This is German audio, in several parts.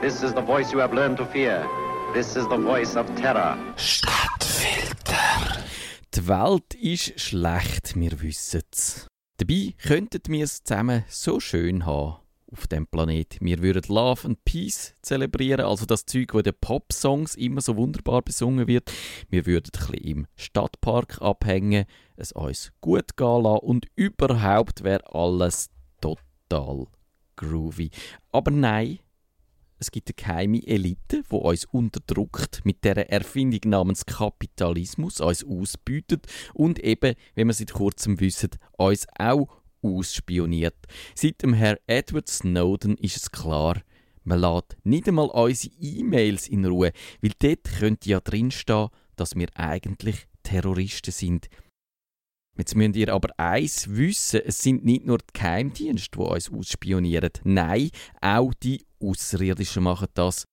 This is the voice you have learned to fear. This is the voice of terror. Stadtfilter. Die Welt ist schlecht, wir wissen es. Dabei könnten wir es zusammen so schön haben auf dem Planet. Wir würden Love and Peace zelebrieren, also das Zeug, wo in den Pop-Songs immer so wunderbar besungen wird. Wir würden ein bisschen im Stadtpark abhängen, es uns gut gehen lassen und überhaupt wäre alles total groovy. Aber nein, es gibt eine geheime Elite, die uns unterdrückt, mit der Erfindung namens Kapitalismus uns ausbietet und eben, wenn wir seit kurzem wissen, uns auch ausspioniert. Seit dem Herr Edward Snowden ist es klar, man lässt nicht einmal unsere E-Mails in Ruhe, weil dort könnte ja drinstehen, dass wir eigentlich Terroristen sind. Jetzt müsst ihr aber eins wissen, es sind nicht nur die Geheimdienste, die uns ausspionieren. Nein, auch die Außerirdischen machen das.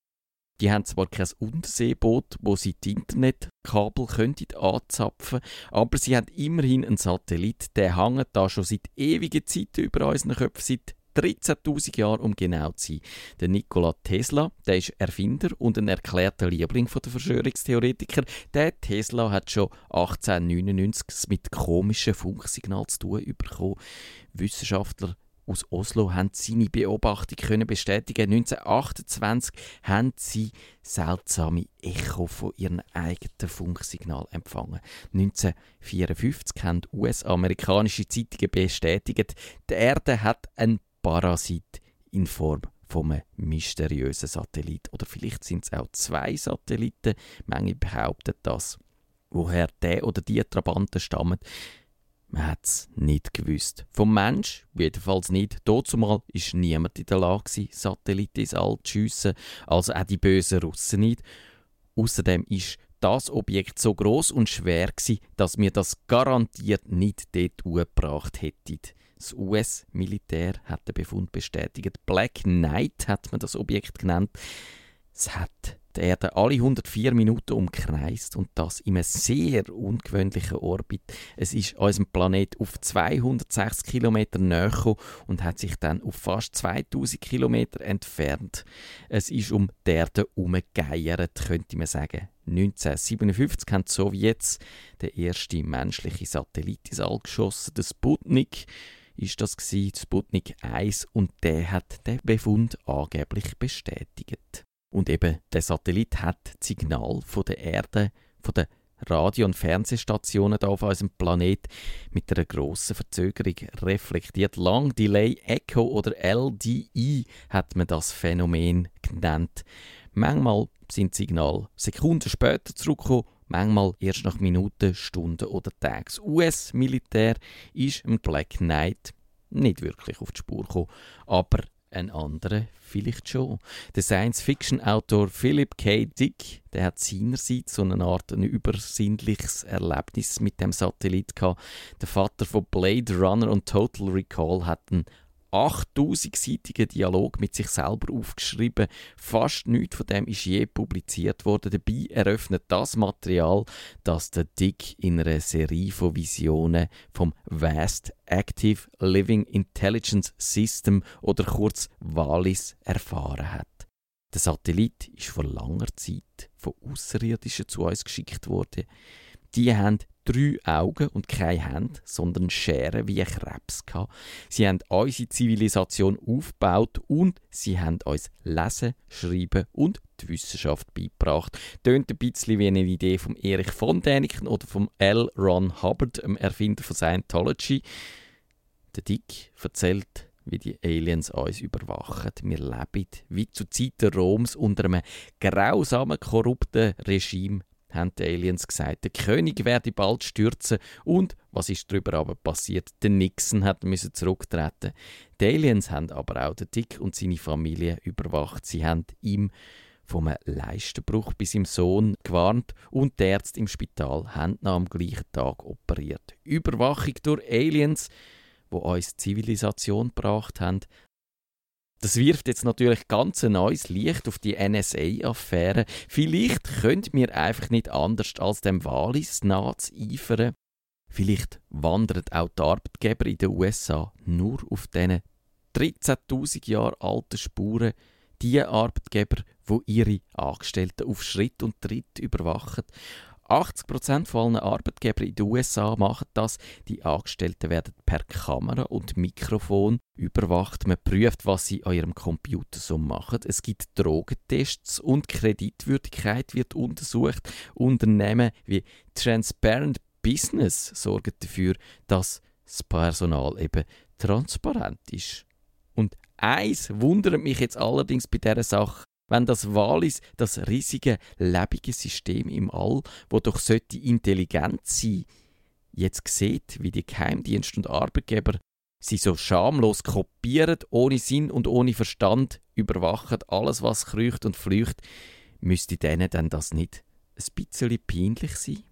Die haben zwar kein Unterseeboot, wo sie die Internetkabel könnten anzapfen aber sie haben immerhin einen Satellit, der hängt da schon seit ewigen Zeiten über unseren Köpfen, seit 13.000 Jahren, um genau zu sein. Der Nikola Tesla, der ist Erfinder und ein erklärter Liebling der Verschwörungstheoretiker. Der Tesla hat schon 1899 mit komischen Funksignalen zu tun bekommen. Wissenschaftler aus Oslo haben seine Beobachtung können bestätigen. 1928 haben sie seltsame Echo von ihrem eigenen Funksignal empfangen. 1954 haben US-amerikanische Zeitungen bestätigt, die Erde hat einen Parasit in Form einem mysteriösen Satellit. Oder vielleicht sind es auch zwei Satelliten. Manche behaupten das. Woher der oder die Trabanten stammen, man hat es nicht gewusst. Vom Mensch jedenfalls nicht. Dazumal ist niemand in der Lage, Satelliten ins All zu schiessen, also auch die bösen Russen nicht. Außerdem ist das Objekt so groß und schwer gewesen, dass wir das garantiert nicht dort gebracht hätten. Das US-Militär hat den Befund bestätigt. Black Knight hat man das Objekt genannt. Es hat die Erde alle 104 Minuten umkreist und das in einem sehr ungewöhnlichen Orbit. Es ist unserem Planet auf 260 Kilometer näher und hat sich dann auf fast 2000 Kilometer entfernt. Es ist um die Erde umgegeiert, könnte man sagen. 1957 haben die Sowjets den ersten menschlichen Satellit ins All geschossen, der Sputnik ist das gewesen, Sputnik 1 und der hat den Befund angeblich bestätigt. Und eben der Satellit hat das Signal von der Erde, von den Radio- und Fernsehstationen auf unserem Planet mit einer grossen Verzögerung reflektiert. Long Delay Echo oder LDE hat man das Phänomen genannt. Manchmal sind Signale Sekunden später zurückgekommen, manchmal erst nach Minuten, Stunden oder Tagen. Das US-Militär ist im Black Knight nicht wirklich auf die Spur gekommen, aber ein anderer vielleicht schon. Der Science-Fiction-Autor Philip K. Dick, der hat seinerseits so eine Art ein übersinnliches Erlebnis mit dem Satellit gehabt. Der Vater von Blade Runner und Total Recall hat einen 8000-seitigen Dialog mit sich selber aufgeschrieben. Fast nichts von dem ist je publiziert worden. Dabei eröffnet das Material, das der Dick in einer Serie von Visionen vom Vast Active Living Intelligence System oder kurz WALIS erfahren hat. Der Satellit ist vor langer Zeit von Außerirdischen zu uns geschickt worden. Die haben drei Augen und keine Hände, sondern Scheren wie ein Krebs gehabt. Sie haben unsere Zivilisation aufgebaut und sie haben uns Lesen, Schreiben und die Wissenschaft beigebracht. Tönt ein bisschen wie eine Idee von Erich von Däniken oder vom L. Ron Hubbard, dem Erfinder von Scientology. Der Dick erzählt, wie die Aliens uns überwachen. Wir leben wie zu Zeiten Roms unter einem grausamen, korrupten Regime haben die Aliens gesagt, der König werde bald stürzen und was ist darüber aber passiert? Der Nixon hat müssen zurücktreten. Die Aliens haben aber auch den Dick und seine Familie überwacht. Sie haben ihm vom Leistenbruch bis im Sohn gewarnt und die Ärzte im Spital haben am gleichen Tag operiert. Überwachung durch Aliens, wo uns Zivilisation gebracht haben, das wirft jetzt natürlich ganz ein neues Licht auf die NSA-Affäre. Vielleicht könnt mir einfach nicht anders als dem Wallis nachzueifern. Vielleicht wandern auch die Arbeitgeber in den USA nur auf diesen 13.000 Jahre alten Spuren die Arbeitgeber, wo ihre Angestellten auf Schritt und Tritt überwachen. 80% von allen Arbeitgebern in den USA machen das. Die Angestellten werden per Kamera und Mikrofon überwacht. Man prüft, was sie an ihrem Computer so machen. Es gibt Drogentests und Kreditwürdigkeit wird untersucht. Unternehmen wie Transparent Business sorgen dafür, dass das Personal eben transparent ist. Und eins wundert mich jetzt allerdings bei dieser Sache, wenn das Wallis, das riesige, lebige System im All, wo doch sollte intelligent sein, jetzt sieht, wie die Geheimdienste und Arbeitgeber sie so schamlos kopieren, ohne Sinn und ohne Verstand, überwachen alles, was kriecht und flücht, müsste denen denn das nicht ein bisschen peinlich sein?